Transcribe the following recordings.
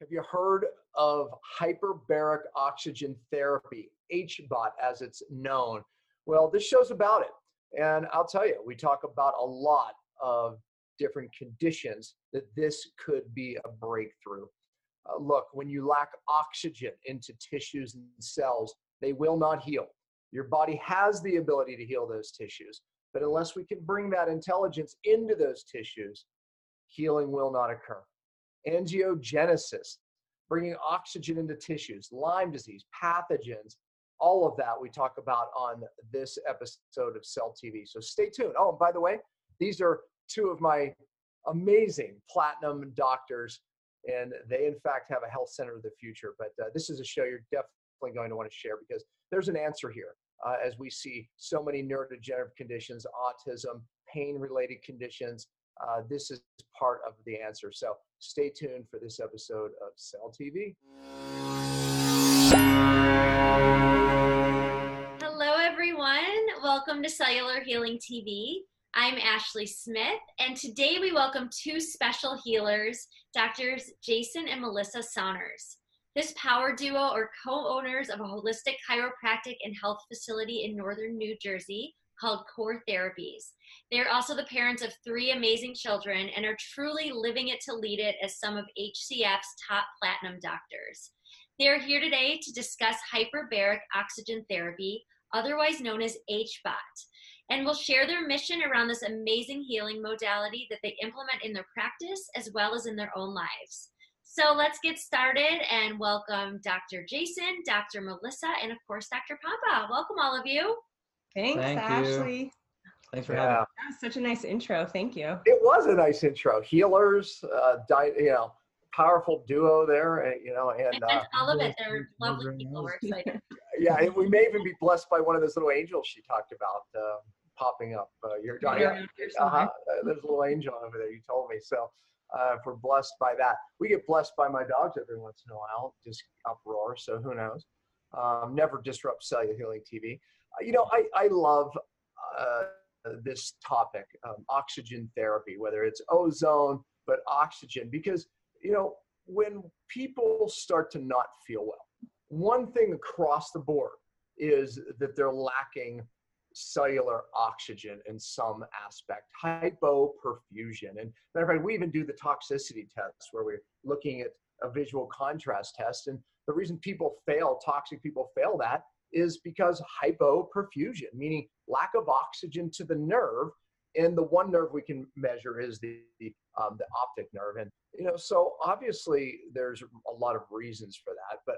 Have you heard of hyperbaric oxygen therapy, HBOT as it's known? Well, this show's about it. And I'll tell you, we talk about a lot of different conditions that this could be a breakthrough. Uh, look, when you lack oxygen into tissues and cells, they will not heal. Your body has the ability to heal those tissues, but unless we can bring that intelligence into those tissues, healing will not occur angiogenesis, bringing oxygen into tissues, Lyme disease, pathogens, all of that we talk about on this episode of Cell TV. So stay tuned. Oh, and by the way, these are two of my amazing platinum doctors, and they, in fact, have a health center of the future. But uh, this is a show you're definitely going to want to share because there's an answer here. Uh, as we see so many neurodegenerative conditions, autism, pain related conditions, uh, this is part of the answer. So stay tuned for this episode of Cell TV. Hello, everyone. Welcome to Cellular Healing TV. I'm Ashley Smith, and today we welcome two special healers, Doctors Jason and Melissa Sonners. This power duo are co owners of a holistic chiropractic and health facility in northern New Jersey called Core Therapies. They are also the parents of three amazing children and are truly living it to lead it as some of HCF's top platinum doctors. They are here today to discuss hyperbaric oxygen therapy, otherwise known as HBOT, and will share their mission around this amazing healing modality that they implement in their practice as well as in their own lives. So let's get started and welcome Dr. Jason, Dr. Melissa, and of course, Dr. Pompa. Welcome, all of you. Thanks, Thank Ashley. You. Thanks for Yeah. having me. That was such a nice intro. Thank you. It was a nice intro. Healers, uh, di- you know, powerful duo there, uh, you know, and And uh, all of it, they're lovely children, people. We're excited. yeah, and we may even be blessed by one of those little angels she talked about uh, popping up. Uh, you're, Right yeah, around here uh-huh, uh, there's a little angel over there. You told me so. Uh, if we're blessed by that, we get blessed by my dogs every once in a while. Just uproar, so who knows? Um, never disrupt cellular healing TV. You know, I I love uh, this topic, um, oxygen therapy, whether it's ozone, but oxygen, because you know when people start to not feel well, one thing across the board is that they're lacking cellular oxygen in some aspect, hypoperfusion. And matter of fact, we even do the toxicity tests where we're looking at a visual contrast test. And the reason people fail, toxic people fail that, is because hypoperfusion, meaning lack of oxygen to the nerve. And the one nerve we can measure is the um, the optic nerve. And you know, so obviously there's a lot of reasons for that. But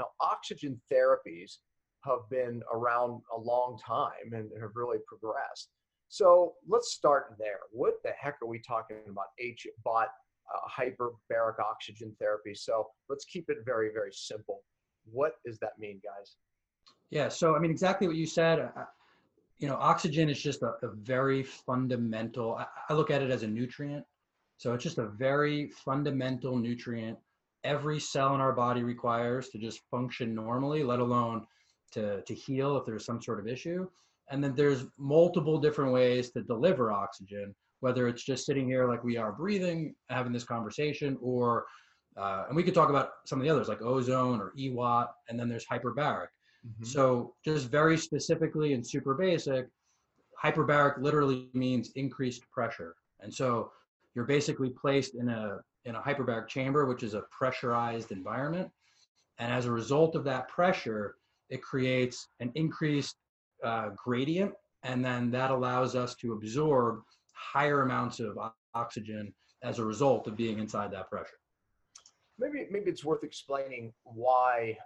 uh, oxygen therapies have been around a long time and have really progressed. So let's start there. What the heck are we talking about? HBOT, uh, hyperbaric oxygen therapy. So let's keep it very, very simple. What does that mean, guys? Yeah, so I mean, exactly what you said. Uh, you know, oxygen is just a, a very fundamental, I, I look at it as a nutrient. So it's just a very fundamental nutrient every cell in our body requires to just function normally, let alone to, to heal if there's some sort of issue. And then there's multiple different ways to deliver oxygen, whether it's just sitting here like we are breathing, having this conversation, or, uh, and we could talk about some of the others like ozone or EWOT, and then there's hyperbaric. So, just very specifically and super basic, hyperbaric literally means increased pressure. And so, you're basically placed in a in a hyperbaric chamber, which is a pressurized environment. And as a result of that pressure, it creates an increased uh, gradient, and then that allows us to absorb higher amounts of oxygen as a result of being inside that pressure. Maybe, maybe it's worth explaining why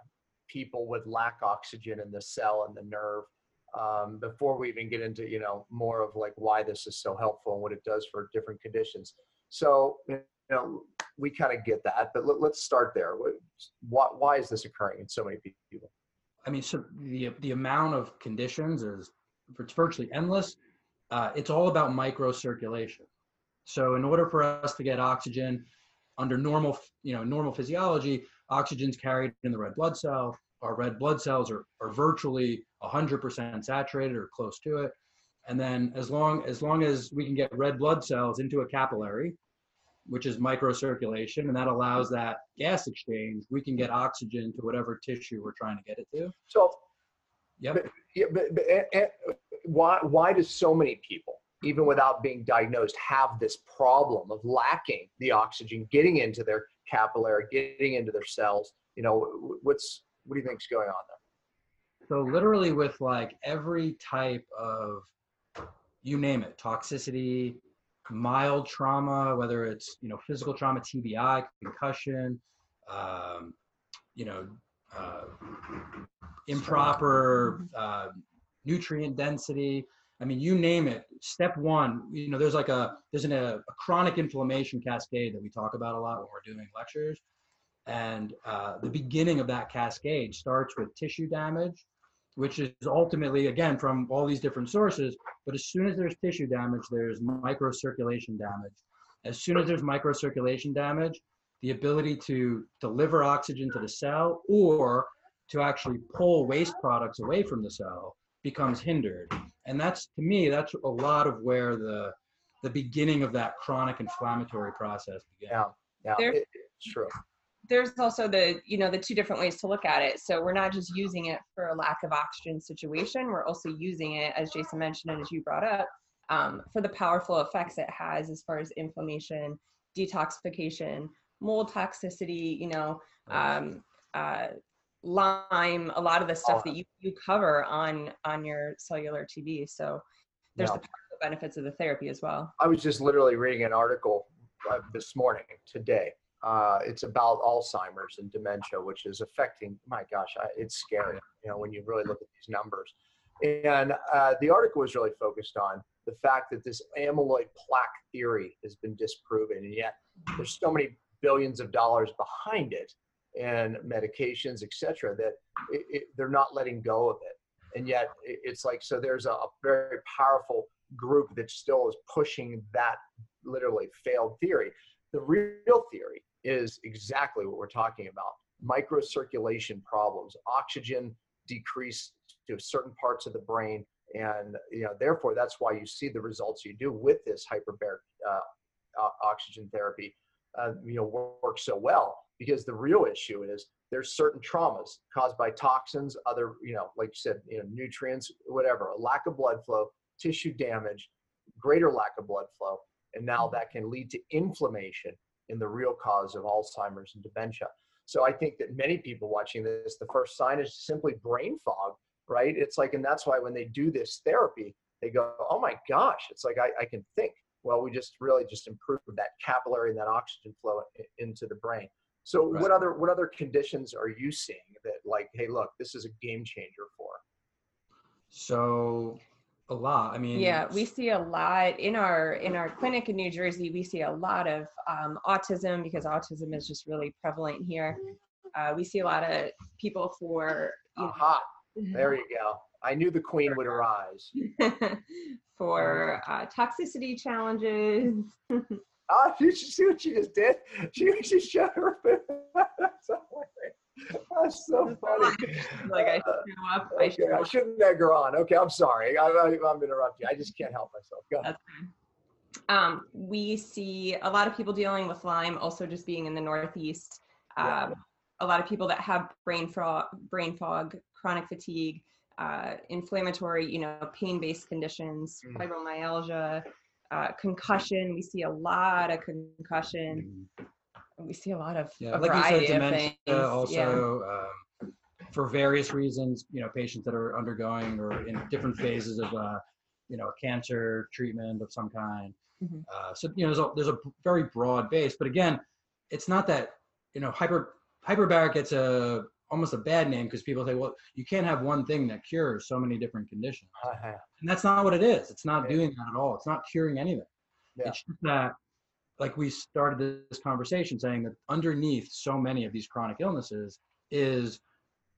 people would lack oxygen in the cell and the nerve um, before we even get into you know more of like why this is so helpful and what it does for different conditions. So you know we kind of get that, but let, us start there. Why, why is this occurring in so many people? I mean, so the the amount of conditions is it's virtually endless. Uh, it's all about microcirculation. So in order for us to get oxygen under normal, you know, normal physiology, oxygen's carried in the red blood cell. Our red blood cells are, are virtually 100% saturated or close to it. And then as long as long as we can get red blood cells into a capillary, which is microcirculation, and that allows that gas exchange. We can get oxygen to whatever tissue we're trying to get it to. So Yep. Yeah, but, but eh, eh, why why do so many people, even without being diagnosed, have this problem of lacking the oxygen getting into their capillary, getting into their cells? You know, what's what do you think's going on there? So literally with like every type of you name it, toxicity, mild trauma, whether it's you know physical trauma, TBI, concussion, um, you know, uh, improper uh, nutrient density. I mean, you name it. Step one, you know, there's like a there's an, a, a chronic inflammation cascade that we talk about a lot when we're doing lectures, and uh, the beginning of that cascade starts with tissue damage, which is ultimately again from all these different sources. But as soon as there's tissue damage, there's microcirculation damage. As soon as there's microcirculation damage, the ability to deliver oxygen to the cell or to actually pull waste products away from the cell becomes hindered. And that's to me, that's a lot of where the the beginning of that chronic inflammatory process begins. Yeah, yeah, There- it, it's true. There's also the, you know, the two different ways to look at it. So we're not just using it for a lack of oxygen situation. We're also using it, as Jason mentioned and as you brought up, um, for the powerful effects it has as far as inflammation, detoxification, mold toxicity, you know, um, uh, Lyme, a lot of the stuff that you, you cover on on your cellular TV. So there's Yeah. the powerful benefits of the therapy as well. I was just literally reading an article uh, this morning, today. Uh, it's about Alzheimer's and dementia, which is affecting. My gosh, I, it's scary. You know, when you really look at these numbers. And uh, the article was really focused on the fact that this amyloid plaque theory has been disproven, and yet there's so many billions of dollars behind it, and medications, et cetera, that it, it, they're not letting go of it. And yet, it, it's like so. There's a, a very powerful group that still is pushing that literally failed theory. The real theory is exactly what we're talking about microcirculation problems, oxygen decrease to certain parts of the brain. And you know, therefore, that's why you see the results you do with this hyperbaric uh, oxygen therapy. Uh, you know, work, work so well because the real issue is there's certain traumas caused by toxins, other you know, like you said, you know, nutrients, whatever, a lack of blood flow, tissue damage, greater lack of blood flow, and now that can lead to inflammation in the real cause of Alzheimer's and dementia. So I think that many people watching this, the first sign is simply brain fog, right? It's like, and that's why when they do this therapy, they go, oh my gosh, it's like I, I can think. Well, we just really just improved that capillary and that oxygen flow into the brain. So Right. what other what other conditions are you seeing that like, hey, look, this is a game changer for? So a lot. I mean, Yeah, we see a lot in our in our clinic in New Jersey. We see a lot of um, autism because autism is just really prevalent here. Uh, we see a lot of people for you Aha, there you go. I knew the queen would arise. for uh, toxicity challenges. Ah, you should see what she just did. She she shut her. That's so funny. That's so funny. like I show up, I Okay, show I shouldn't egg her on. Okay, I'm sorry. I, I, I'm interrupting. I just can't help myself. Go ahead. Um, we see a lot of people dealing with Lyme, also just being in the Northeast. Um, Yeah. A lot of people that have brain fog, brain fog, chronic fatigue, uh, inflammatory, you know, pain-based conditions, Mm. fibromyalgia, uh, concussion. We see a lot of concussion. Mhm. We see a lot of Yeah, a like you variety said, of dementia things. also um, for various reasons. You know, patients that are undergoing or in different phases of, uh, you know, cancer treatment of some kind. Mhm. Uh, so you know, there's a, there's a very broad base, but again, it's not that you know hyper hyperbaric gets a almost a bad name because people say, well, you can't have one thing that cures so many different conditions, Uh-huh. and that's not what it is. It's not Yeah. doing that at all. It's not curing anything. Yeah. It's just that, like we started this conversation saying that underneath so many of these chronic illnesses is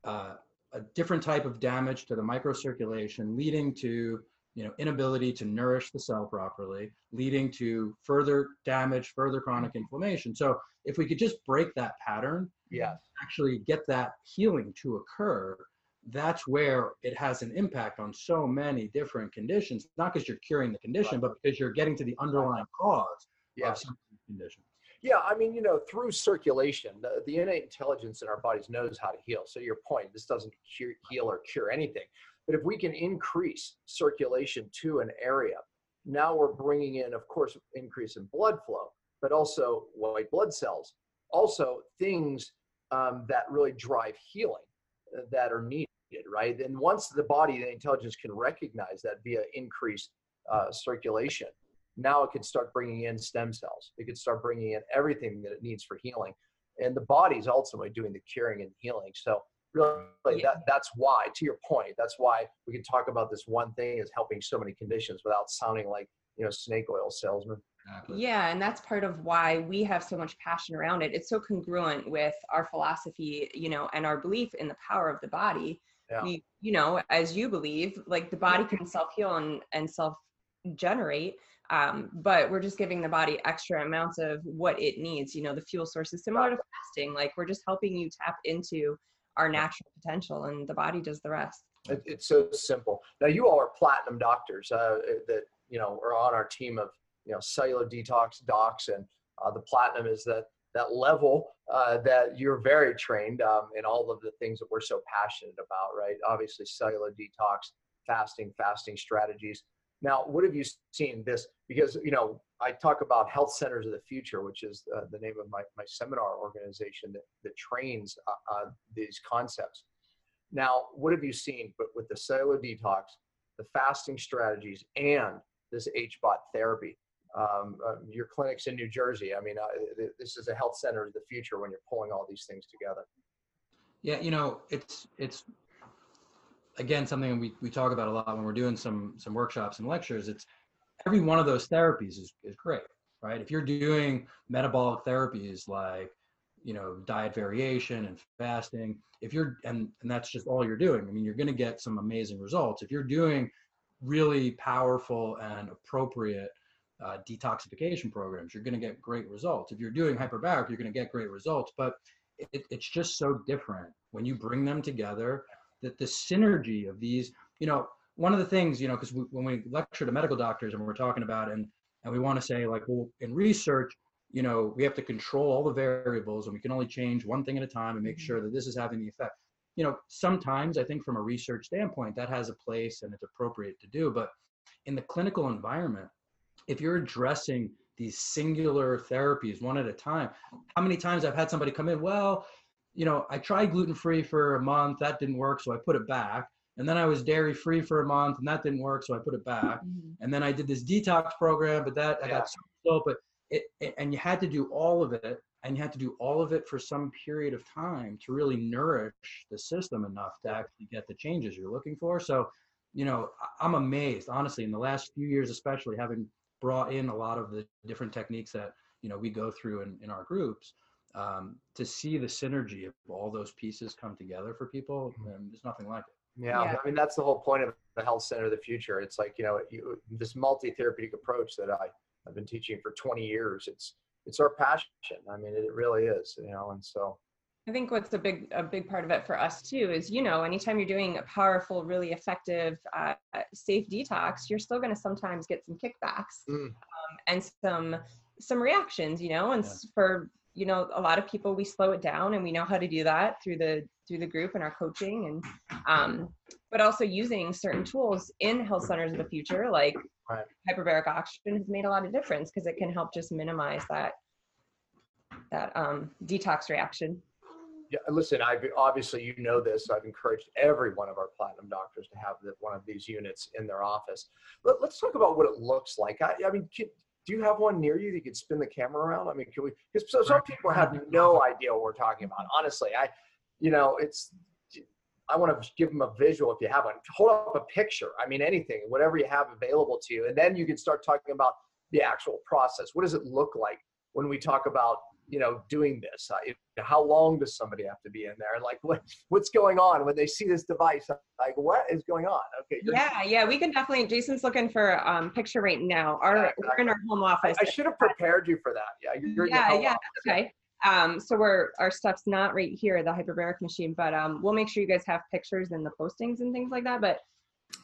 uh, a different type of damage to the microcirculation, leading to you know inability to nourish the cell properly, leading to further damage, further chronic inflammation. So if we could just break that pattern, Yes. actually get that healing to occur, that's where it has an impact on so many different conditions. Not because you're curing the condition, but because you're getting to the underlying cause of some of these conditions. Yeah, I mean, you know, through circulation, the, the innate intelligence in our bodies knows how to heal. So your point, this doesn't cure, heal or cure anything. But if we can increase circulation to an area, now we're bringing in, of course, increase in blood flow, but also white blood cells, also things um, that really drive healing uh, that are needed, right? And once the body, the intelligence can recognize that via increased uh, circulation, now it can start bringing in stem cells. It can start bringing in everything that it needs for healing. And the body's ultimately doing the curing and healing. So really yeah. that, that's why, to your point, that's why we can talk about this one thing as helping so many conditions without sounding like, you know, snake oil salesman. Exactly. Yeah, and that's part of why we have so much passion around it. It's so congruent with our philosophy, you know, and our belief in the power of the body. Yeah. We, you know, as you believe, like the body can self heal and, and self generate um, but we're just giving the body extra amounts of what it needs you know the fuel source is similar to fasting like we're just helping you tap into our natural potential and the body does the rest. It, it's so simple. Now you all are platinum doctors uh, that you know are on our team of you know cellular detox docs and uh, the platinum is that that level uh, that you're very trained um, in all of the things that we're so passionate about right? Obviously cellular detox fasting fasting strategies now, what have you seen this? Because, you know, I talk about health centers of the future, which is uh, the name of my, my seminar organization that, that trains uh, uh, these concepts. Now, what have you seen but with the cellular detox, the fasting strategies, and this HBOT therapy? Um, uh, your clinics in New Jersey. I mean, uh, this is a health center of the future when you're pulling all these things together. Yeah, you know, it's it's again something we, we talk about a lot when we're doing some some workshops and lectures it's every one of those therapies is, is great right? If you're doing metabolic therapies like you know diet variation and fasting if you're and and that's just all you're doing i mean you're going to get some amazing results. If you're doing really powerful and appropriate uh, detoxification programs you're going to get great results. If you're doing hyperbaric you're going to get great results but it, it's just so different when you bring them together that the synergy of these, you know, one of the things, you know, because when we lecture to medical doctors and we're talking about and and we want to say like, well, in research, you know, we have to control all the variables and we can only change one thing at a time and make mm-hmm. sure that this is having the effect. You know, sometimes I think from a research standpoint that has a place and it's appropriate to do, but in the clinical environment, if you're addressing these singular therapies one at a time, how many times I've had somebody come in, well, you know, I tried gluten free for a month, that didn't work, so I put it back. And then I was dairy free for a month, and that didn't work, so I put it back. Mm-hmm. And then I did this detox program, but that I got so but it, it, and you had to do all of it, and you had to do all of it for some period of time to really nourish the system enough to actually get the changes you're looking for. So, you know, I'm amazed, honestly, in the last few years, especially having brought in a lot of the different techniques that you know we go through in, in our groups um, to see the synergy of all those pieces come together for people, mm-hmm. there's nothing like it. Yeah, yeah, I mean that's the whole point of the health center of the future. It's like you know you, this multi-therapeutic approach that I I've been teaching for 20 years. It's it's our passion. I mean, it really is. You know, and so. I think what's a big a big part of it for us too is you know anytime you're doing a powerful, really effective, uh, safe detox, you're still going to sometimes get some kickbacks mm. um, and some some reactions. You know, and yeah. for you know a lot of people we slow it down and we know how to do that through the through the group and our coaching and um but also using certain tools in health centers of the future like right. hyperbaric oxygen has made a lot of difference because it can help just minimize that that um detox reaction. Yeah listen I've obviously you know this i've encouraged every one of our platinum doctors to have the, one of these units in their office. Let, us talk about what it looks like. I, I mean do you have one near you that you could spin the camera around? I mean, can we? Because so, some people have no idea what we're talking about. Honestly, I, you know, it's. I want to give them a visual if you have one. Hold up a picture. I mean, anything, whatever you have available to you, and then you can start talking about the actual process. What does it look like when we talk about you know doing this? How long does somebody have to be in there? Like what what's going on when they see this device? Like what is going on? Okay yeah yeah we can definitely jason's looking for um picture right now. Our yeah, exactly. we're in our home office i, I should have prepared you for that. Yeah you're yeah yeah okay. Um so we're our stuff's not right here the hyperbaric machine but um we'll make sure you guys have pictures in the postings and things like that but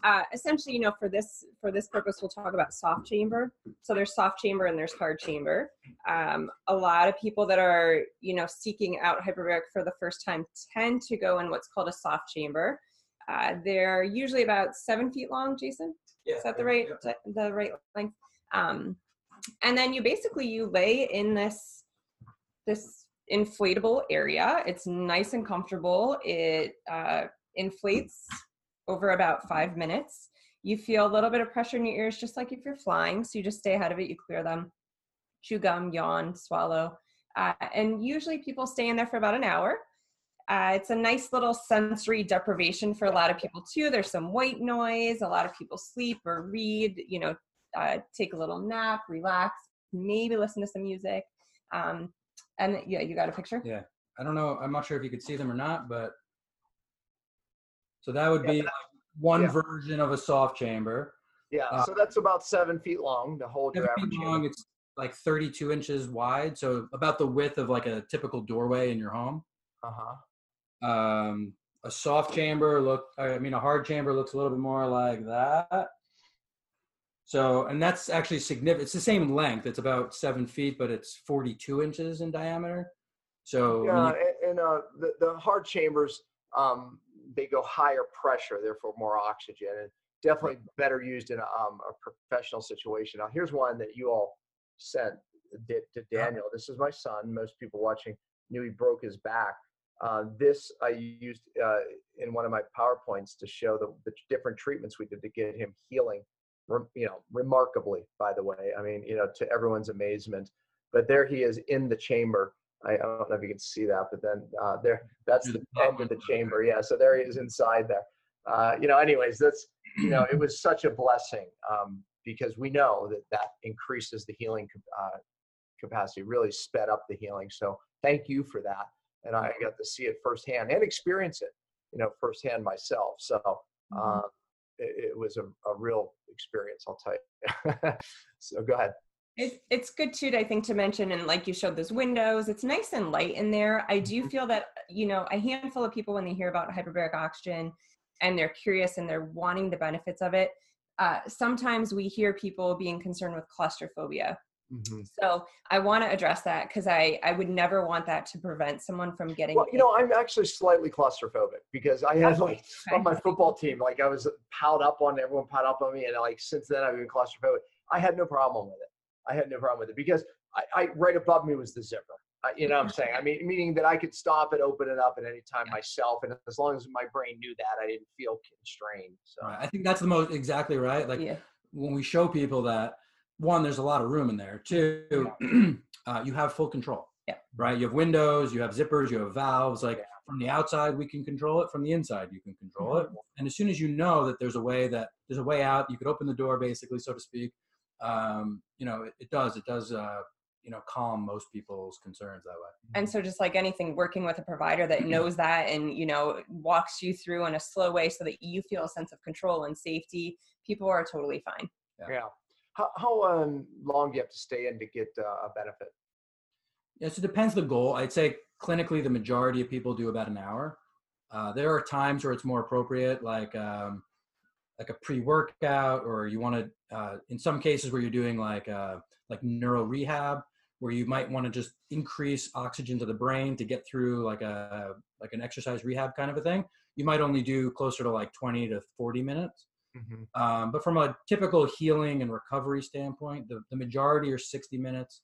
uh, essentially, you know, for this for this purpose, we'll talk about soft chamber. So there's soft chamber and there's hard chamber. Um, a lot of people that are, you know, seeking out hyperbaric for the first time tend to go in what's called a soft chamber. Uh, they're usually about seven feet long. Jason, Yeah. is that the right the right length? Um, and then you basically you lay in this this inflatable area. It's nice and comfortable. It uh, inflates over about five minutes. You feel a little bit of pressure in your ears, just like if you're flying. So you just stay ahead of it. You clear them, chew gum, yawn, swallow. Uh, and usually people stay in there for about an hour. Uh, it's a nice little sensory deprivation for a lot of people too. There's some white noise. A lot of people sleep or read, you know, uh, take a little nap, relax, maybe listen to some music. Um, and yeah, you got a picture? Yeah. I don't know. I'm not sure if you could see them or not, but so that would Yeah, be like one yeah. version of a soft chamber. Yeah, Uh, so that's about seven feet long to hold your average. feet long, it's like 32 inches wide, so about the width of like a typical doorway in your home. Uh-huh. Um, a soft chamber look, I mean, a hard chamber looks a little bit more like that. So, and that's actually significant. It's the same length. It's about seven feet, but it's 42 inches in diameter. So, Yeah, you- and, and uh, the, the hard chambers, um, they go higher pressure, therefore more oxygen, and definitely better used in a, um, a professional situation. Now, here's one that you all sent to, to Daniel. This is my son. Most people watching knew he broke his back. Uh, this I used uh, in one of my PowerPoints to show the, the different treatments we did to get him healing, you know, remarkably, by the way. I mean, you know, to everyone's amazement. But there he is in the chamber. I, I don't know if you can see that, but then uh, there, that's the end of the chamber. Yeah, so there he is inside there. Uh, you know, anyways, that's you know, it was such a blessing um, because we know that that increases the healing uh, capacity, really sped up the healing. So thank you for that, and I got to see it firsthand and experience it, you know, firsthand myself. So um, it, it was a, a real experience, I'll tell you. so go ahead. It, it's good too, I think, to mention, and like you showed those windows, it's nice and light in there. I do mm-hmm. feel that, you know, a handful of people, when they hear about hyperbaric oxygen and they're curious and they're wanting the benefits of it, uh, sometimes we hear people being concerned with claustrophobia. Mm-hmm. So I want to address that because I, I would never want that to prevent someone from getting. Well, you know, I'm actually slightly claustrophobic because I had like on my football team, like I was uh, piled up on everyone piled up on me, and like since then I've been claustrophobic. I had no problem with it. I had no problem with it because I, I right above me was the zipper. I, you know what I'm saying? I mean, meaning that I could stop it, open it up at any time myself, and as long as my brain knew that, I didn't feel constrained. So Right. I think that's the most exactly right. Like yeah. when we show people that one, there's a lot of room in there. Two, uh, you have full control. Yeah. Right. You have windows, you have zippers, you have valves. Like Yeah. from the outside, we can control it. From the inside, you can control it. And as soon as you know that there's a way that there's a way out, you could open the door, basically, so to speak. Um, you know, it, it does. It does. Uh, you know, calm most people's concerns that way. and so just like anything working with a provider that knows that and you know walks you through in a slow way so that you feel a sense of control and safety people are totally fine yeah. How how um, long do you have to stay in to get uh, a benefit? Yes, it depends the goal. I'd say clinically, the majority of people do about an hour. Uh, there are times where it's more appropriate, like um, like a pre-workout, or you want to. Uh, in some cases, where you're doing like uh, like neuro rehab, where you might want to just increase oxygen to the brain to get through like a like an exercise rehab kind of a thing. You might only do closer to like 20 to 40 minutes. Um, but from a typical healing and recovery standpoint, the, the majority are 60 minutes.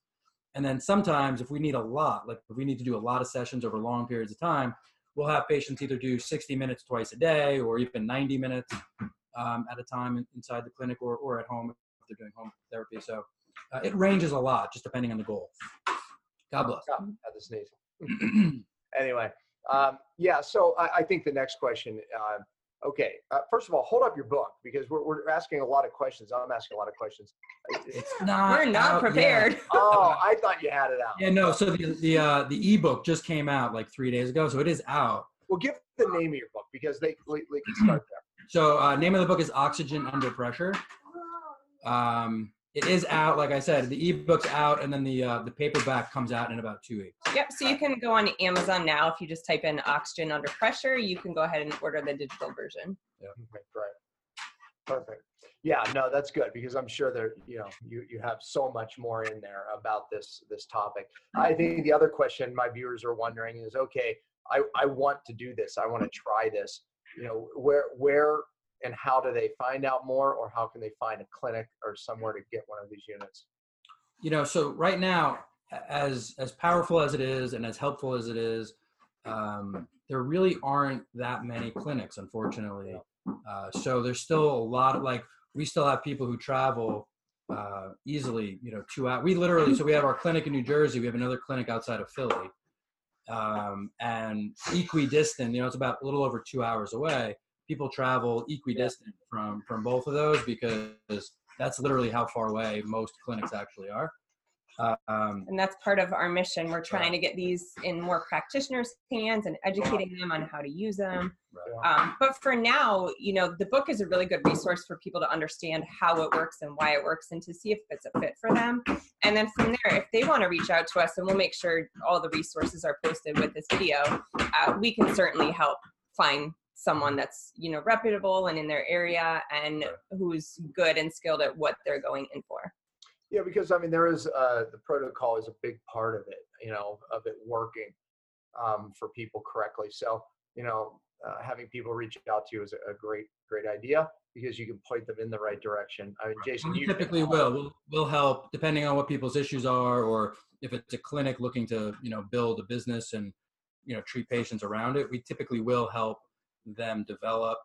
And then sometimes, if we need a lot, like if we need to do a lot of sessions over long periods of time, we'll have patients either do 60 minutes twice a day or even 90 minutes um, at a time inside the clinic or, or at home if they're doing home therapy. So uh, it ranges a lot just depending on the goal. God bless. Had to sneeze. anyway, um, yeah. So I, I think the next question. Uh, okay, uh, first of all, hold up your book because we're, we're asking a lot of questions. I'm asking a lot of questions. It's not we're not out yet. prepared oh, I thought you had it out. Yeah, no. So the the uh, the ebook just came out like three days ago, so it is out. Well, give the name of your book because they, they, they can start there. So uh, name of the book is Oxygen Under Pressure. Um, it is out, like I said, the ebook's out, and then the uh, the paperback comes out in about two weeks. yep so you can go on amazon now if you just type in oxygen under pressure you can go ahead and order the digital version Okay, great. Perfect. Yeah, no, that's good because I'm sure there, you know, you, you have so much more in there about this this topic. I think the other question my viewers are wondering is, okay, I, I want to do this. I want to try this. You know, where where and how do they find out more, or how can they find a clinic or somewhere to get one of these units? You know, so right now, as as powerful as it is and as helpful as it is, um, there really aren't that many clinics, unfortunately. Uh, so there's still a lot of like we still have people who travel uh, easily, you know, two hours. We literally so we have our clinic in New Jersey. We have another clinic outside of Philly, um, and equidistant. You know, it's about a little over two hours away. People travel equidistant from from both of those because that's literally how far away most clinics actually are. Um, and that's part of our mission. We're trying to get these in more practitioners' hands and educating them on how to use them. Um, but for now, you know, the book is a really good resource for people to understand how it works and why it works and to see if it's a fit for them. And then from there, if they want to reach out to us, and we'll make sure all the resources are posted with this video, uh, we can certainly help find someone that's you know reputable and in their area and who's good and skilled at what they're going in for yeah, because I mean, there is uh, the protocol is a big part of it, you know, of it working um, for people correctly. So, you know, uh, having people reach out to you is a, great, great idea because you can point them in the right direction. I mean, Jason, we typically will. will will help depending on what people's issues are, or if it's a clinic looking to, you know, build a business and, you know, treat patients around it. We typically will help them develop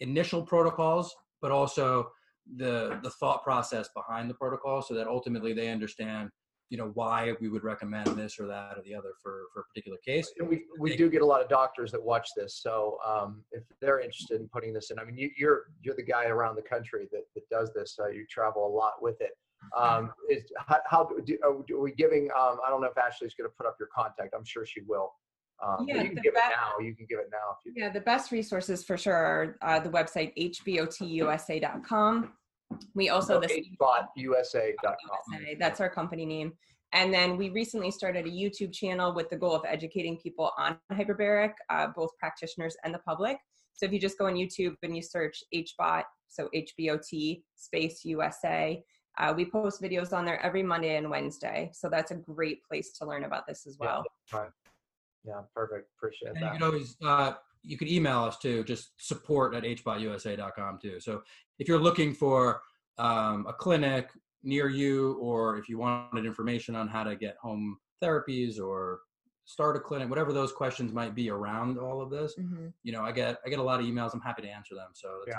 initial protocols, but also the the thought process behind the protocol so that ultimately they understand you know why we would recommend this or that or the other for for a particular case. And we we do get a lot of doctors that watch this so um, if they're interested in putting this in i mean you, are you're, you're the guy around the country that, that does this uh, you travel a lot with it. Um, is how, how do, are we giving um, i don't know if ashley's going to put up your contact i'm sure she will um, yeah, you can give best, it now. You can give it now. If you yeah, the best resources for sure are uh, the website hbotusa.com. We also the hbotusa.com. That's our company name. And then we recently started a YouTube channel with the goal of educating people on hyperbaric, uh, both practitioners and the public. So if you just go on YouTube and you search HBOT, so HBOT space USA, uh, we post videos on there every Monday and Wednesday. So that's a great place to learn about this as well. Yeah, right. Yeah, perfect. Appreciate and that. You can always uh, you can email us too, just support at hbotusa.com too. So if you're looking for um, a clinic near you, or if you wanted information on how to get home therapies or start a clinic, whatever those questions might be around all of this, mm-hmm. you know, I get I get a lot of emails. I'm happy to answer them. So yeah.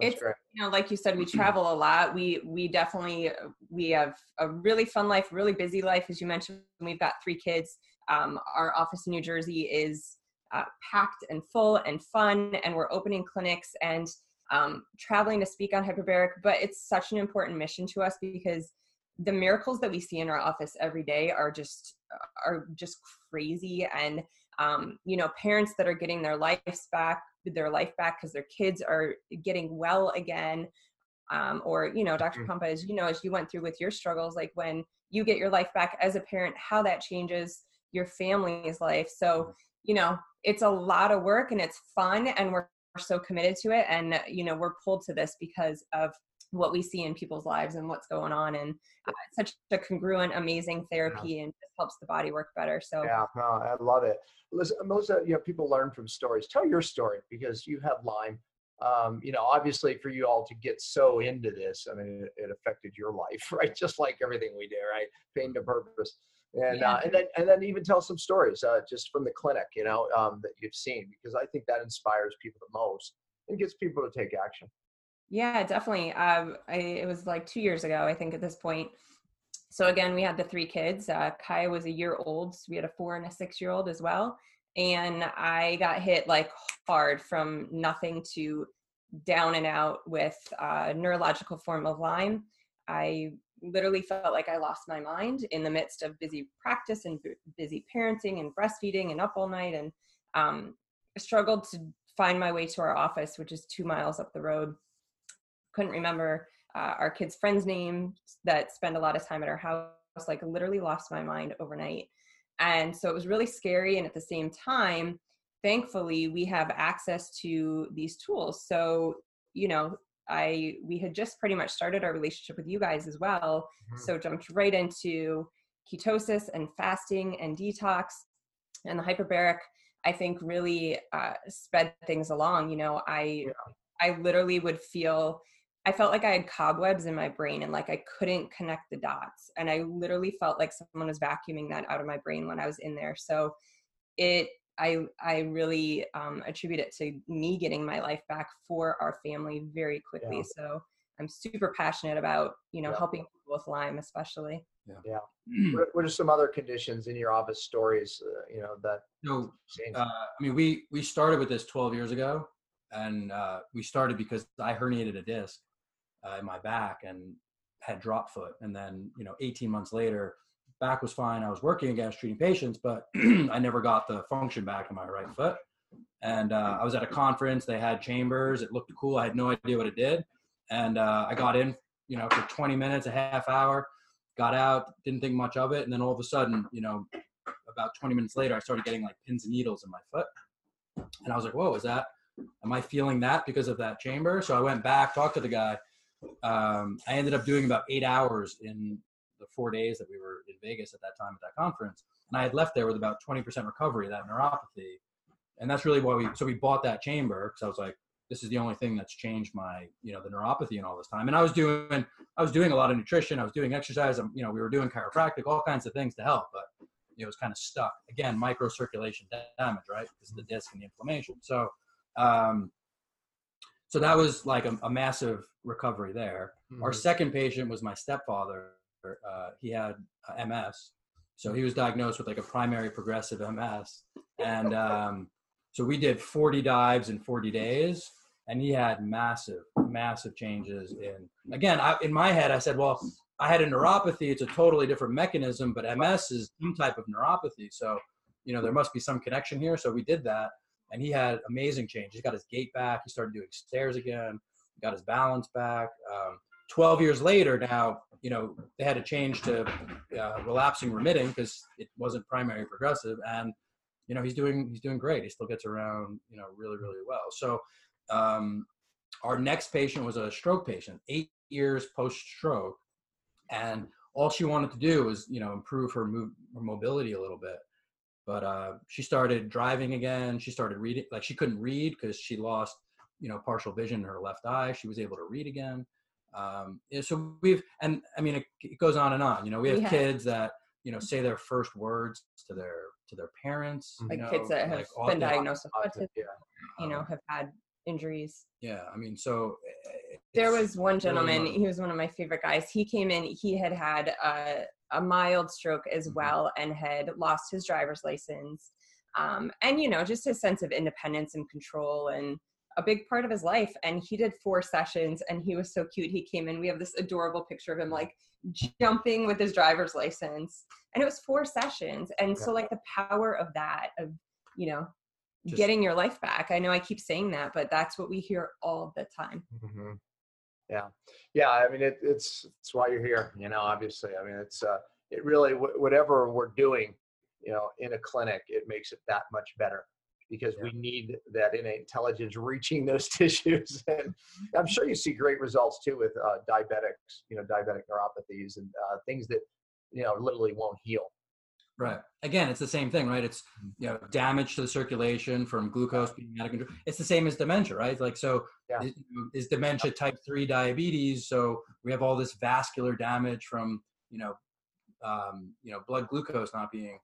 That's it's great. you know like you said we travel a lot we we definitely we have a really fun life really busy life as you mentioned we've got three kids um, our office in New Jersey is uh, packed and full and fun, and we're opening clinics and um, traveling to speak on hyperbaric. But it's such an important mission to us because the miracles that we see in our office every day are just are just crazy and um, you know parents that are getting their lives back their life back because their kids are getting well again um, or you know dr mm-hmm. Pompa, as you know as you went through with your struggles like when you get your life back as a parent how that changes your family's life. So, you know, it's a lot of work and it's fun and we're so committed to it. And, you know, we're pulled to this because of what we see in people's lives and what's going on. And uh, such a congruent, amazing therapy yeah. and just helps the body work better. So, yeah, no, I love it. Listen, most of you know, people learn from stories. Tell your story because you have Lyme. Um, you know, obviously for you all to get so into this, I mean, it, it affected your life, right? Just like everything we do, right? Pain to purpose and yeah. uh, and then and then even tell some stories uh, just from the clinic, you know, um, that you've seen because I think that inspires people the most and gets people to take action. Yeah, definitely. Um, I, it was like two years ago, I think, at this point. So again, we had the three kids. Uh, Kaya was a year old. So we had a four and a six year old as well. And I got hit like hard from nothing to down and out with a uh, neurological form of Lyme. I literally felt like I lost my mind in the midst of busy practice and busy parenting and breastfeeding and up all night and um, struggled to find my way to our office, which is two miles up the road. Couldn't remember uh, our kids' friends' names that spend a lot of time at our house. Like literally lost my mind overnight, and so it was really scary. And at the same time, thankfully, we have access to these tools. So you know, I we had just pretty much started our relationship with you guys as well. Mhm. So jumped right into ketosis and fasting and detox and the hyperbaric. I think really uh, sped things along. You know, I I literally would feel I felt like I had cobwebs in my brain and like I couldn't connect the dots. And I literally felt like someone was vacuuming that out of my brain when I was in there. So it I I really um, attribute it to me getting my life back for our family very quickly. Yeah. So I'm super passionate about you know Yeah. helping people with Lyme, especially. What, what are some other conditions in your office stories? Uh, you know that. So uh, I mean, we we started with this 12 years ago, and uh, we started because I herniated a disc uh, in my back and had drop foot, and then you know, 18 months later, back was fine. I was working against treating patients, but I never got the function back in my right foot. And uh, I was at a conference. They had chambers. It looked cool. I had no idea what it did, and uh, I got in, you know, for 20 minutes, a half hour. Got out, didn't think much of it, and then all of a sudden, you know, about 20 minutes later, I started getting like pins and needles in my foot. And I was like, whoa, is that, am I feeling that because of that chamber? So I went back, talked to the guy. Um, I ended up doing about eight hours in four days that we were in Vegas at that time at that conference. And I had left there with about 20% recovery of that neuropathy. And that's really why we, so we bought that chamber because I was like, this is the only thing that's changed my, you know, the neuropathy in all this time. And I was doing, I was doing a lot of nutrition. I was doing exercise. I'm, you know, we were doing chiropractic, all kinds of things to help, but it was kind of stuck. Again, microcirculation damage, right? This is the disc and the inflammation. So, um, so that was like a, a massive recovery there. Our Mhm. second patient was my stepfather. Uh, he had uh, MS, so he was diagnosed with like a primary progressive MS, and um, so we did 40 dives in 40 days, and he had massive, massive changes in. Again, I, in my head, I said, well, I had a neuropathy. It's a totally different mechanism, but MS is some type of neuropathy, so you know there must be some connection here. So we did that, and he had amazing change. He got his gait back. He started doing stairs again. Got his balance back. Um, 12 years later now you know they had to change to uh, relapsing remitting because it wasn't primary progressive and you know he's doing he's doing great. He still gets around you know really really well. So um, our next patient was a stroke patient eight years post stroke and all she wanted to do was you know improve her, move, her mobility a little bit. But uh, she started driving again. She started reading like she couldn't read because she lost you know partial vision in her left eye. She was able to read again um, yeah, so we've and i mean it, it goes on and on you know we have Yeah. kids that you know say their first words to their to their parents you Like know, kids that have like been diagnosed with Autism, yeah. you know, um, have had injuries. yeah i mean so eh, there was one gentleman really he was one of my favorite guys he came in he had had a, a mild stroke as Mhm. well and had lost his driver's license um, and you know just his sense of independence and control and a big part of his life and he did four sessions and he was so cute he came in we have this adorable picture of him like jumping with his driver's license and it was four sessions and so like the power of that of you know Just- getting your life back i know i keep saying that but that's what we hear all the time hmm Yeah, yeah. I mean, it, it's it's why you're here. You know, obviously. I mean, it's uh, it really wh- whatever we're doing, you know, in a clinic, it makes it that much better because we need that innate intelligence reaching those tissues. And I'm sure you see great results too with uh, diabetics. You know, diabetic neuropathies and uh, things that you know literally won't heal. Right. Again, it's the same thing, right? It's Mm. you know damage to the circulation from glucose being out of control. It's the same as dementia, right? Like so, Yeah. is, is dementia type three diabetes? So we have all this vascular damage from you know, um, you know, blood glucose not being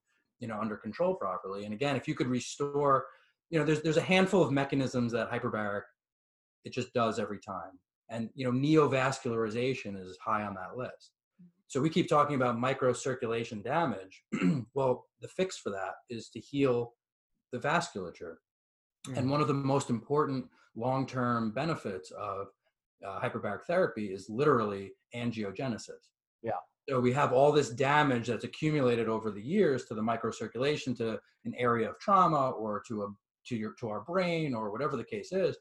you know under control properly. And again, if you could restore, you know, there's there's a handful of mechanisms that hyperbaric it just does every time, and you know, neovascularization is high on that list. So we keep talking about microcirculation damage. well, the fix for that is to heal the vasculature. And one of the most important long-term benefits of uh, hyperbaric therapy is literally angiogenesis. Yeah. So we have all this damage that's accumulated over the years to the microcirculation, to an area of trauma, or to a to your to our brain, or whatever the case is.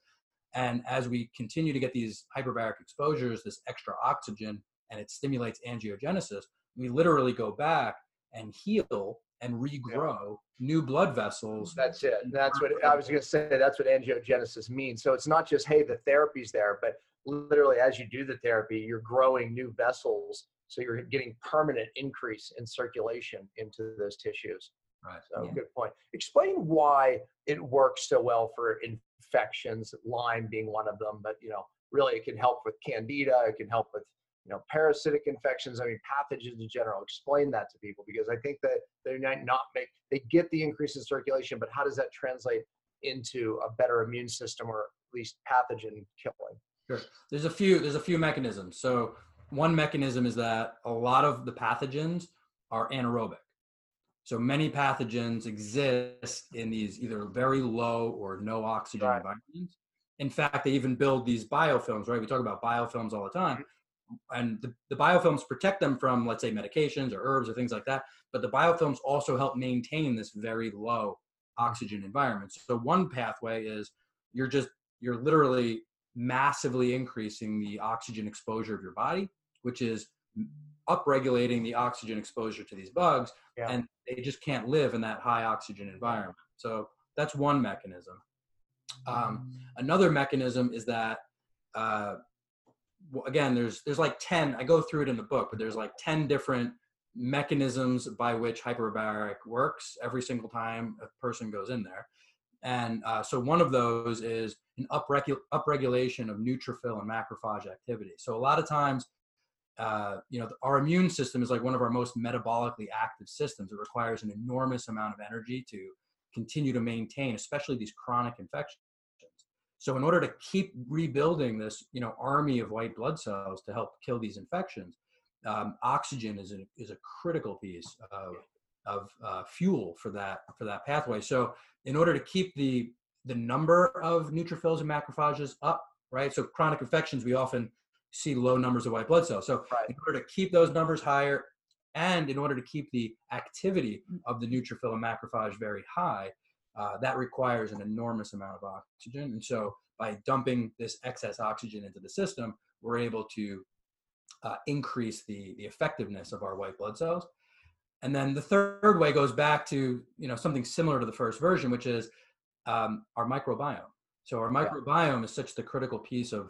And as we continue to get these hyperbaric exposures, this extra oxygen, and it stimulates angiogenesis, we literally go back and heal and regrow new blood vessels. That's it. That's what I was going to say. That's what angiogenesis means. So it's not just, hey, the therapy's there, but literally as you do the therapy, you're growing new vessels. So you're getting permanent increase in circulation into those tissues. Right. So Yeah. good point. Explain why it works so well for infections, Lyme being one of them, but you know, really it can help with candida, it can help with you know parasitic infections, I mean pathogens in general. Explain that to people because I think that they might not make they get the increase in circulation, but how does that translate into a better immune system or at least pathogen killing? Sure. There's a few. There's a few mechanisms. So one mechanism is that a lot of the pathogens are anaerobic. So many pathogens exist in these either very low or no oxygen Right. environments. In fact, they even build these biofilms, right? We talk about biofilms all the time. Mm-hmm. And the, the biofilms protect them from, let's say, medications or herbs or things like that. But the biofilms also help maintain this very low oxygen mm-hmm. environment. So one pathway is you're just, you're literally massively increasing the oxygen exposure of your body, which is upregulating the oxygen exposure to these bugs, Yeah. and they just can't live in that high oxygen environment. So that's one mechanism. Um, another mechanism is that, uh, again, there's there's like ten. I go through it in the book, but there's like ten different mechanisms by which hyperbaric works every single time a person goes in there. And uh, so one of those is an upregu- upregulation of neutrophil and macrophage activity. So a lot of times, uh, you know, our immune system is like one of our most metabolically active systems. It requires an enormous amount of energy to continue to maintain, especially these chronic infections. So in order to keep rebuilding this, you know, army of white blood cells to help kill these infections, um, oxygen is a, is a critical piece of, of uh, fuel for that for that pathway. So in order to keep the the number of neutrophils and macrophages up, right? So chronic infections, we often see low numbers of white blood cells. So Right. in order to keep those numbers higher, and in order to keep the activity of the neutrophil and macrophage very high, uh, that requires an enormous amount of oxygen. And so by dumping this excess oxygen into the system, we're able to uh, increase the, the effectiveness of our white blood cells. And then the third way goes back to you know something similar to the first version, which is um, our microbiome. So our microbiome is such the critical piece of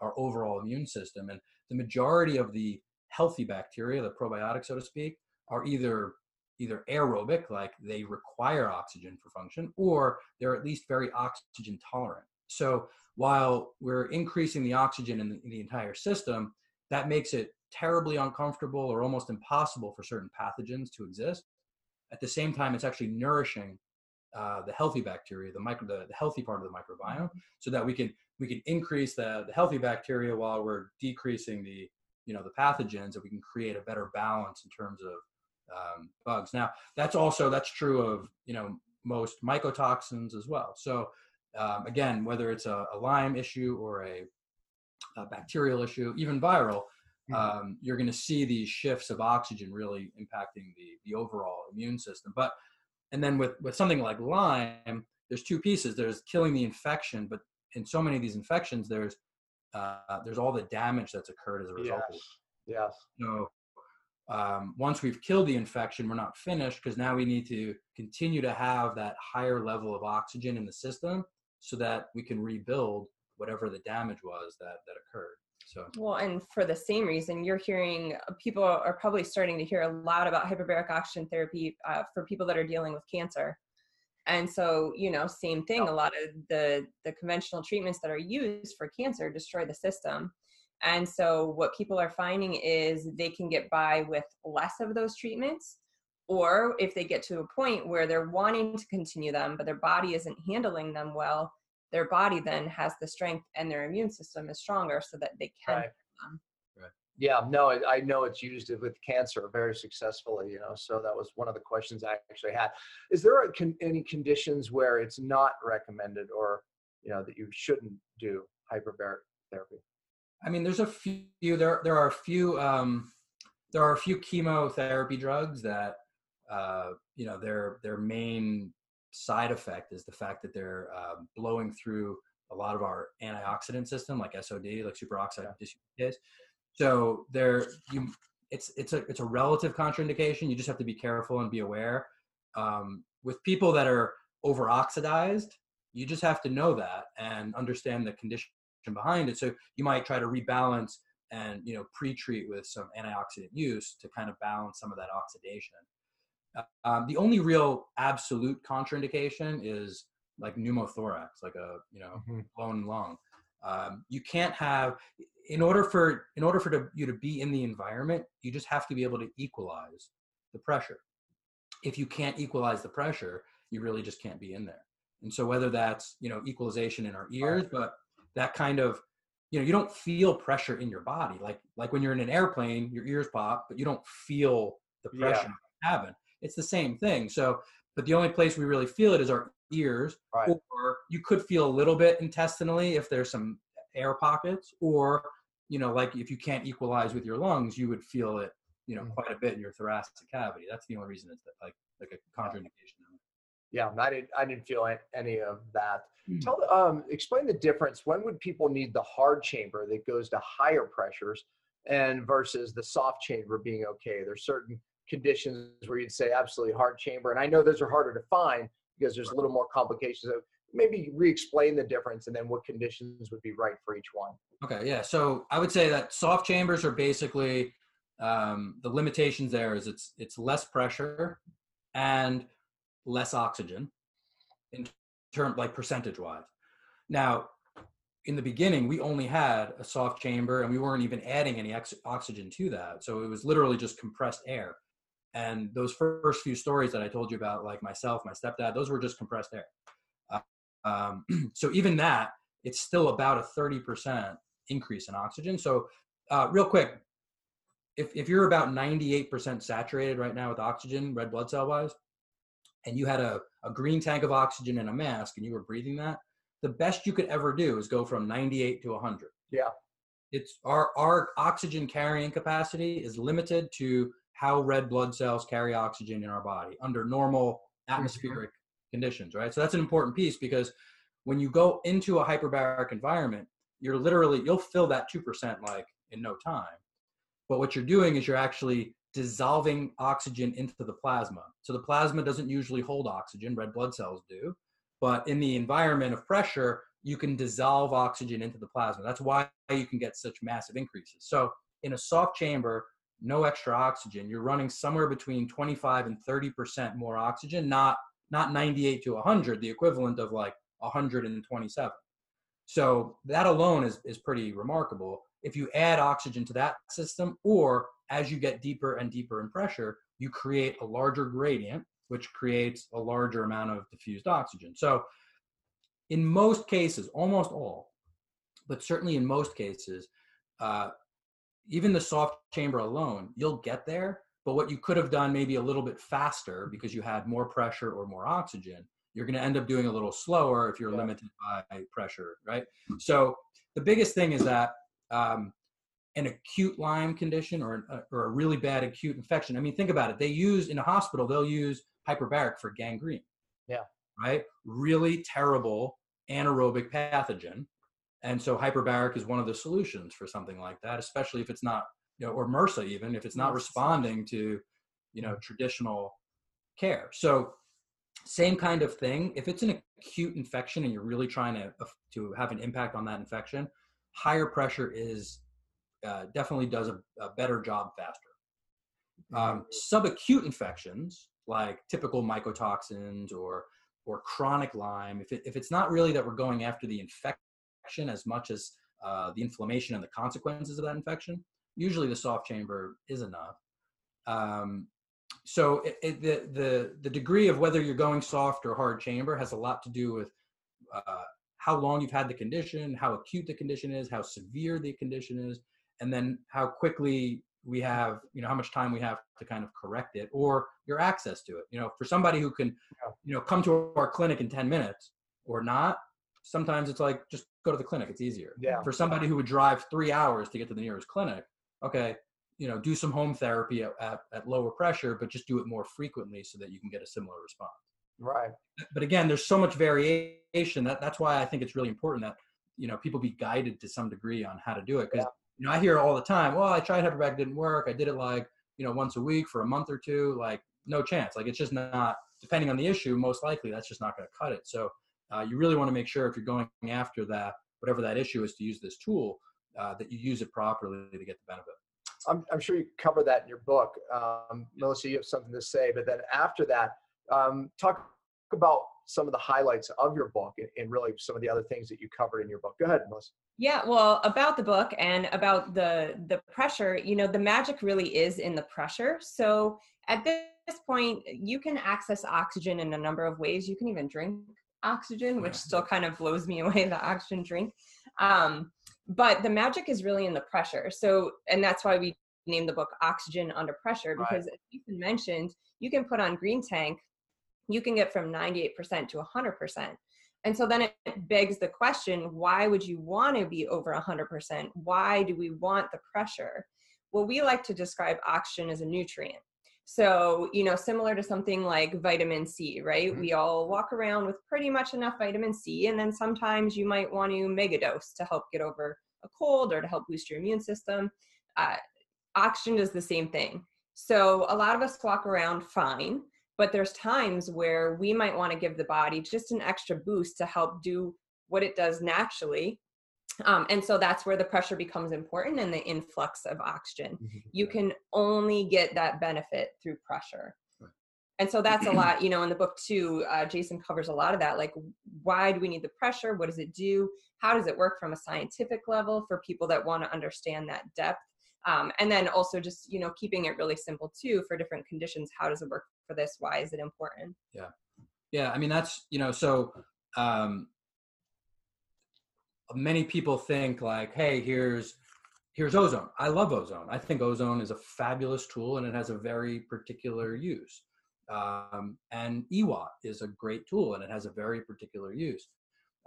our overall immune system, and the majority of the healthy bacteria, the probiotics, so to speak, are either either aerobic, like they require oxygen for function, or they're at least very oxygen tolerant. So while we're increasing the oxygen in the, in the entire system, that makes it terribly uncomfortable or almost impossible for certain pathogens to exist. At the same time, it's actually nourishing uh, the healthy bacteria, the micro, the, the healthy part of the microbiome, so that we can we can increase the, the healthy bacteria while we're decreasing the you know the pathogens, and we can create a better balance in terms of um, bugs. Now, that's also that's true of you know most mycotoxins as well. So um, again, whether it's a, a Lyme issue or a, a bacterial issue, even viral, Mhm. um, you're going to see these shifts of oxygen really impacting the the overall immune system. But and then with with something like Lyme, there's two pieces. There's killing the infection, but in so many of these infections, there's uh, there's all the damage that's occurred as a result of it. Yes. So um, once we've killed the infection, we're not finished because now we need to continue to have that higher level of oxygen in the system so that we can rebuild whatever the damage was that that occurred. So Well, and for the same reason, you're hearing uh, people are probably starting to hear a lot about hyperbaric oxygen therapy uh, for people that are dealing with cancer. And so, you know, same thing. A lot of the the conventional treatments that are used for cancer destroy the system. And so, what people are finding is they can get by with less of those treatments, or if they get to a point where they're wanting to continue them, but their body isn't handling them well, their body then has the strength and their immune system is stronger so that they can Right. um, Yeah, no, I I know it's used with cancer very successfully, you know, so that was one of the questions I actually had. Is there a con- any conditions where it's not recommended or, you know, that you shouldn't do hyperbaric therapy? I mean, there's a few. There there are a few. Um, there are a few chemotherapy drugs that uh, you know their their main side effect is the fact that they're uh, blowing through a lot of our antioxidant system, like SOD, like superoxide dismutase. So there, you it's it's a it's a relative contraindication. You just have to be careful and be aware. Um, with people that are over oxidized, you just have to know that and understand the condition behind it. So you might try to rebalance and you know pre-treat with some antioxidant use to kind of balance some of that oxidation. Um, the only real absolute contraindication is like pneumothorax, like a you know Mhm. blown lung. Um, you can't have in order for in order for to, you to be in the environment, you just have to be able to equalize the pressure. If you can't equalize the pressure, you really just can't be in there. And so whether that's you know equalization in our ears, but that kind of you know you don't feel pressure in your body like like when you're in an airplane, your ears pop, but you don't feel the Yeah. pressure in the cabin. It's the same thing. So, but the only place we really feel it is our ears, Right. or you could feel a little bit intestinally if there's some air pockets, or you know, like if you can't equalize with your lungs, you would feel it, you know, Mhm. quite a bit in your thoracic cavity. That's the only reason it's like like a contraindication. Yeah, I didn't. I didn't feel any of that. Hmm. Tell the- um, explain the difference. When would people need the hard chamber that goes to higher pressures, and versus the soft chamber being okay? There's certain conditions where you'd say absolutely hard chamber, and I know those are harder to find because there's a little more complications. So maybe re-explain the difference, and then what conditions would be right for each one. Okay, yeah. So I would say that soft chambers are basically um, the limitations. There is it's it's less pressure and less oxygen in term like percentage wise. Now, in the beginning, we only had a soft chamber and we weren't even adding any ex- oxygen to that. So it was literally just compressed air. And those first few stories that I told you about, like myself, my stepdad, those were just compressed air. Uh, um, so even that, it's still about a 30% increase in oxygen. So, uh, real quick, if, if you're about 98% saturated right now with oxygen, red blood cell wise, and you had a, a green tank of oxygen in a mask and you were breathing that, the best you could ever do is go from 98 to 100. Yeah. It's our, our oxygen carrying capacity is limited to how red blood cells carry oxygen in our body under normal atmospheric mm-hmm. conditions, right? So that's an important piece because when you go into a hyperbaric environment, you're literally, you'll fill that 2% like in no time. But what you're doing is you're actually dissolving oxygen into the plasma. So the plasma doesn't usually hold oxygen, red blood cells do. But in the environment of pressure, you can dissolve oxygen into the plasma. That's why you can get such massive increases. So in a soft chamber, no extra oxygen, you're running somewhere between 25 and 30% more oxygen, not not 98 to 100, the equivalent of like 127. So that alone is, is pretty remarkable. If you add oxygen to that system, or as you get deeper and deeper in pressure, you create a larger gradient, which creates a larger amount of diffused oxygen. So in most cases, almost all, but certainly in most cases, uh, even the soft chamber alone, you'll get there. But what you could have done maybe a little bit faster because you had more pressure or more oxygen, you're going to end up doing a little slower if you're Yeah. limited by pressure, right? So the biggest thing is that um, an acute Lyme condition or, an, or a really bad acute infection. I mean, think about it. They use in a hospital, they'll use hyperbaric for gangrene. Yeah. Right? Really terrible anaerobic pathogen. And so hyperbaric is one of the solutions for something like that, especially if it's not, you know, or MRSA even, if it's not responding to, you know, traditional care. So same kind of thing. If it's an acute infection and you're really trying to, to have an impact on that infection, higher pressure is uh, definitely does a, a, better job faster. Um, subacute infections like typical mycotoxins or or chronic Lyme, if, it, if it's not really that we're going after the infection as much as uh, the inflammation and the consequences of that infection, usually the soft chamber is enough. Um, so it, it, the, the, the degree of whether you're going soft or hard chamber has a lot to do with uh, how long you've had the condition, how acute the condition is, how severe the condition is, and then how quickly we have, you know, how much time we have to kind of correct it or your access to it. You know, for somebody who can, you know, come to our clinic in 10 minutes or not, sometimes it's like, just go to the clinic. It's easier. Yeah. For somebody who would drive three hours to get to the nearest clinic, okay, you know, do some home therapy at, at, at lower pressure, but just do it more frequently so that you can get a similar response. Right. But again, there's so much variation that that's why I think it's really important that, you know, people be guided to some degree on how to do it. Because you know, I hear all the time, well, I tried hyperbaric, didn't work. I did it like, you know, once a week for a month or two. Like, no chance. Like, it's just not, depending on the issue, most likely that's just not going to cut it. So, uh, you really want to make sure if you're going after that, whatever that issue is to use this tool, uh, that you use it properly to get the benefit. I'm, I'm sure you cover that in your book. Um, Melissa, you have something to say, but then after that, um, talk about some of the highlights of your book and, and, really some of the other things that you covered in your book. Go ahead, Melissa. Yeah, well, about the book and about the the pressure, you know, the magic really is in the pressure. So at this point, you can access oxygen in a number of ways. You can even drink oxygen, which still kind of blows me away, the oxygen drink. Um, but the magic is really in the pressure. So, and that's why we named the book Oxygen Under Pressure, because right. as Ethan mentioned, you can put on Green Tank, you can get from 98% to 100%. And so then it begs the question why would you want to be over 100%? Why do we want the pressure? Well, we like to describe oxygen as a nutrient. So, you know, similar to something like vitamin C, right? Mm-hmm. We all walk around with pretty much enough vitamin C, and then sometimes you might want to megadose to help get over a cold or to help boost your immune system. Uh, oxygen does the same thing. So, a lot of us walk around fine, but there's times where we might want to give the body just an extra boost to help do what it does naturally um, and so that's where the pressure becomes important and the influx of oxygen. Mm-hmm. You can only get that benefit through pressure. And so that's a lot, you know, in the book too, uh, Jason covers a lot of that. Like, why do we need the pressure? What does it do? How does it work from a scientific level for people that want to understand that depth? Um, and then also just, you know, keeping it really simple too for different conditions. How does it work for this? Why is it important? Yeah. Yeah. I mean, that's, you know, so um, many people think like, hey, here's here's ozone. I love ozone. I think ozone is a fabulous tool and it has a very particular use. Um, and EWOT is a great tool and it has a very particular use.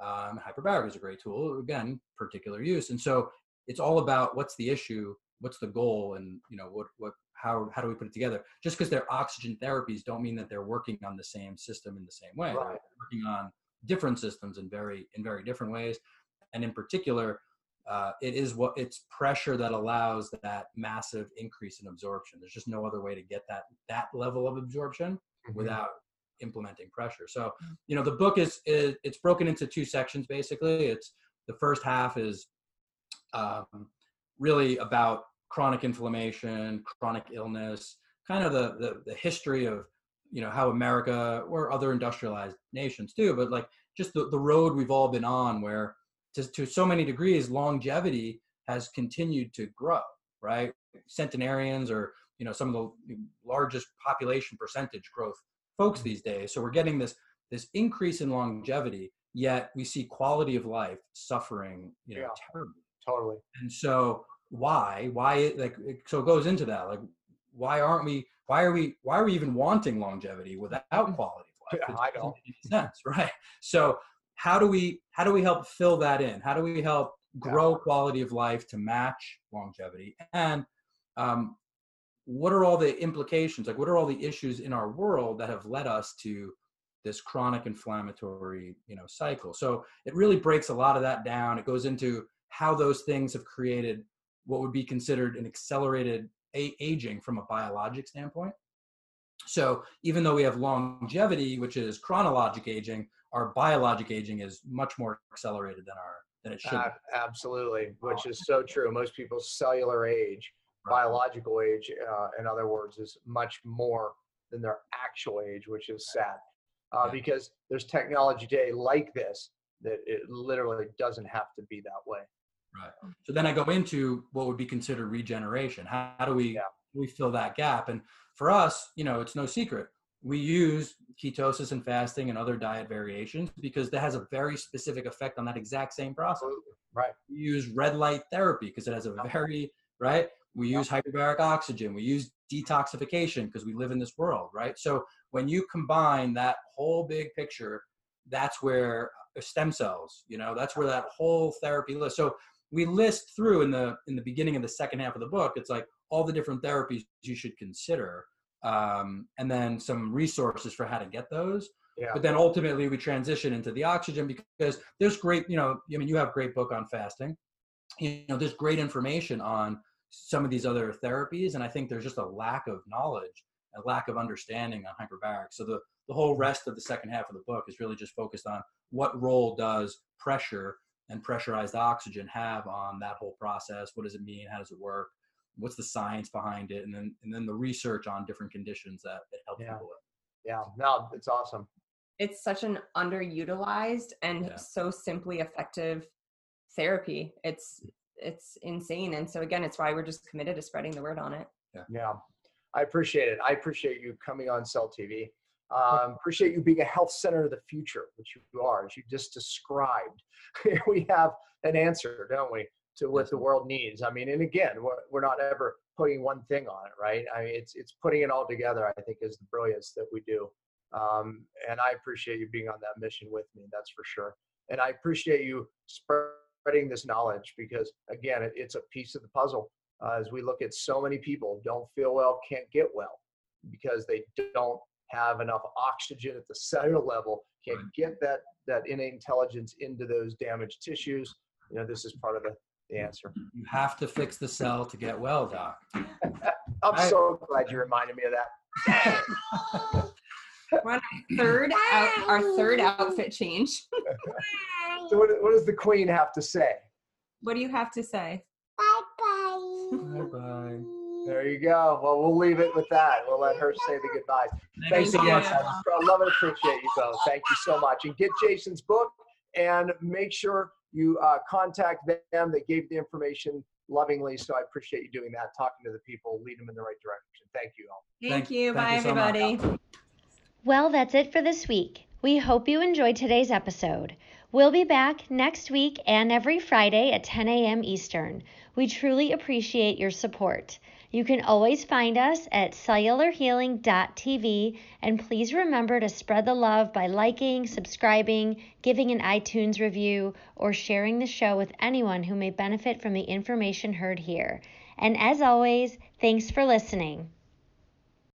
Um, hyperbaric is a great tool, again, particular use. And so it's all about what's the issue, what's the goal, and you know what what how how do we put it together? Just because they're oxygen therapies don't mean that they're working on the same system in the same way. Right. They're working on different systems in very in very different ways and in particular uh, it is what it's pressure that allows that massive increase in absorption there's just no other way to get that that level of absorption mm-hmm. without implementing pressure so mm. you know the book is, is, it's broken into two sections basically it's the first half is um, really about chronic inflammation chronic illness kind of the, the the history of you know how america or other industrialized nations too but like just the, the road we've all been on where to, to so many degrees, longevity has continued to grow, right? Centenarians or you know some of the largest population percentage growth folks mm-hmm. these days. So we're getting this this increase in longevity, yet we see quality of life suffering, you know, yeah, terribly. Totally. And so why? Why like so it goes into that. Like why aren't we why are we why are we even wanting longevity without quality of life? Yeah, I don't. sense, right? So how do we how do we help fill that in? How do we help grow quality of life to match longevity? And um, what are all the implications? Like what are all the issues in our world that have led us to this chronic inflammatory you know cycle? So it really breaks a lot of that down. It goes into how those things have created what would be considered an accelerated a- aging from a biologic standpoint. So even though we have longevity which is chronologic aging our biologic aging is much more accelerated than our than it should. Uh, absolutely, which is so true. Most people's cellular age, right. biological age, uh, in other words, is much more than their actual age, which is sad. Uh, yeah. Because there's technology today like this that it literally doesn't have to be that way. Right. So then I go into what would be considered regeneration. How, how do we yeah. we fill that gap? And for us, you know, it's no secret we use ketosis and fasting and other diet variations because that has a very specific effect on that exact same process. Right. We use red light therapy because it has a very right. We use hyperbaric oxygen. We use detoxification because we live in this world, right? So when you combine that whole big picture, that's where uh, stem cells, you know, that's where that whole therapy list. So we list through in the in the beginning of the second half of the book. It's like all the different therapies you should consider um, and then some resources for how to get those. Yeah. But then ultimately we transition into the oxygen because there's great, you know, I mean, you have great book on fasting. you know, there's great information on some of these other therapies, and I think there's just a lack of knowledge, a lack of understanding on hyperbaric. So the the whole rest of the second half of the book is really just focused on what role does pressure and pressurized oxygen have on that whole process? What does it mean? How does it work? What's the science behind it? And then and then the research on different conditions that it helps Yeah. people with. Yeah, no, it's awesome. It's such an underutilized and Yeah. so simply effective therapy. It's it's insane. And so again, it's why we're just committed to spreading the word on it. Yeah, yeah. I appreciate it. I appreciate you coming on Cell TV. Um, appreciate you being a health center of the future, which you are, as you just described. we have an answer, don't we, to what the world needs. I mean, and again, we're, we're not ever putting one thing on it, right? I mean, it's it's putting it all together. I think is the brilliance that we do. Um, and I appreciate you being on that mission with me. That's for sure. And I appreciate you spreading this knowledge because, again, it, it's a piece of the puzzle uh, as we look at so many people don't feel well, can't get well because they don't have enough oxygen at the cellular level, can't get that that innate intelligence into those damaged tissues. You know, this is part of the, the answer. You have to fix the cell to get well, doc. I'm I- so glad you reminded me of that. We're on our third out, our third outfit change. So what, what does the queen have to say? What do you have to say? Bye bye. Bye bye. There you go. Well, we'll leave it with that. We'll let her say the goodbyes. Thanks Thank again. you. I love and appreciate you both. Thank you so much. And get Jason's book and make sure you uh, contact them. They gave the information lovingly, so I appreciate you doing that, talking to the people, lead them in the right direction. Thank you all. Thank, Thank- you. thank Bye, you so much. everybody. Well, that's it for this week. We hope you enjoyed today's episode. We'll be back next week and every Friday at 10 a.m. Eastern. We truly appreciate your support. You can always find us at cellularhealing.tv and please remember to spread the love by liking, subscribing, giving an iTunes review, or sharing the show with anyone who may benefit from the information heard here. And as always, thanks for listening.